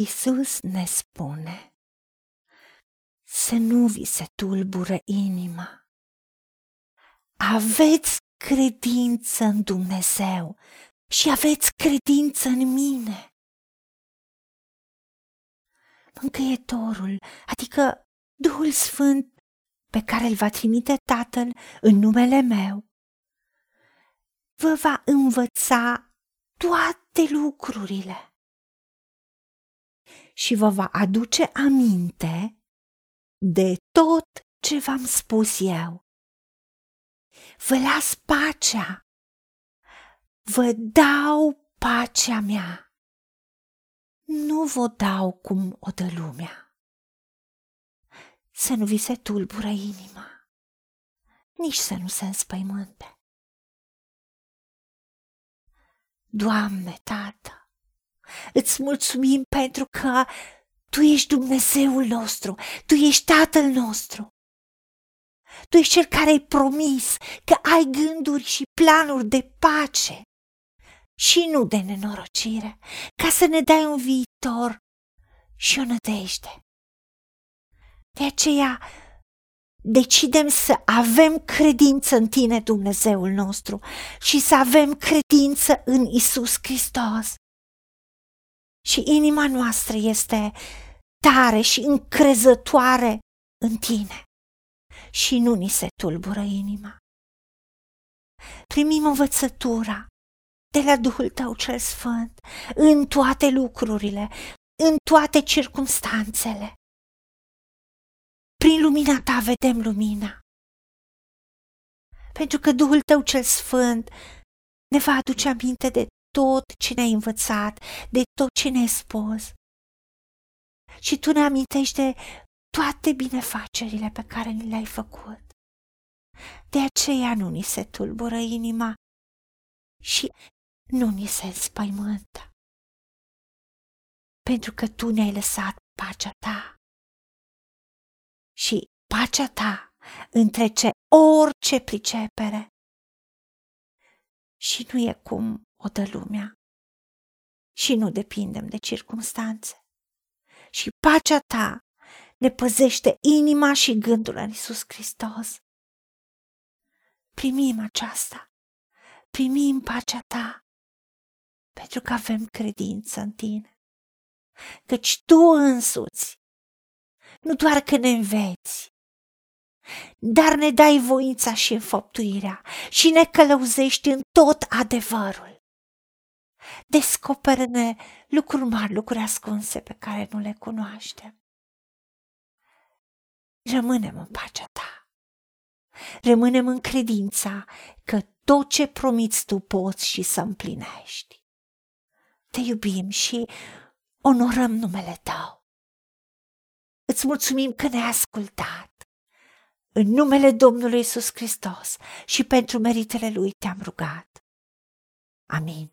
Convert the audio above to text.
Isus ne spune să nu vi se tulbură inima. Aveți credință în Dumnezeu și aveți credință în mine. Mâncăietorul, adică Duhul Sfânt pe care îl va trimite Tatăl în numele meu, vă va învăța toate lucrurile și vă va aduce aminte de tot ce v-am spus eu. Vă las pacea, vă dau pacea mea, nu vă dau cum o dă lumea. Să nu vi se tulbură inima, nici să nu se înspăimânte. Doamne, Tată, îți mulțumim pentru că Tu ești Dumnezeul nostru, Tu ești Tatăl nostru. Tu ești Cel care ai promis că ai gânduri și planuri de pace și nu de nenorocire, ca să ne dai un viitor și o nădejde. De aceea, decidem să avem credință în tine, Dumnezeul nostru, și să avem credință în Isus Hristos. Și inima noastră este tare și încrezătoare în tine și nu ni se tulbură inima. Primim învățătura de la Duhul Tău cel Sfânt în toate lucrurile, în toate circunstanțele. Prin lumina ta vedem lumina. Pentru că Duhul tău cel Sfânt ne va aduce aminte de tot ce ne-ai învățat, de tot ce ne-ai spus. Și tu ne amintești de toate binefacerile pe care ni le-ai făcut. De aceea nu ni se tulbură inima și nu ni se înspăimântă. Pentru că tu ne-ai lăsat pacea ta și pacea ta întrece orice pricepere. Și nu e cum o dă lumea. Și nu depindem de circunstanțe. Și pacea ta ne păzește inima și gândul în Isus Hristos. Primim aceasta, primim pacea ta, pentru că avem credință în tine. Căci tu însuți nu doar că ne înveți, dar ne dai voința și înfăptuirea și ne călăuzești în tot adevărul. Descoperă-ne lucruri mari, lucruri ascunse pe care nu le cunoaștem. Rămânem în pacea ta. Rămânem în credința că tot ce promiți tu poți și să împlinești. Te iubim și onorăm numele tău. Îți mulțumim că ne-ai ascultat. În numele Domnului Isus Hristos și pentru meritele Lui te-am rugat. Amin.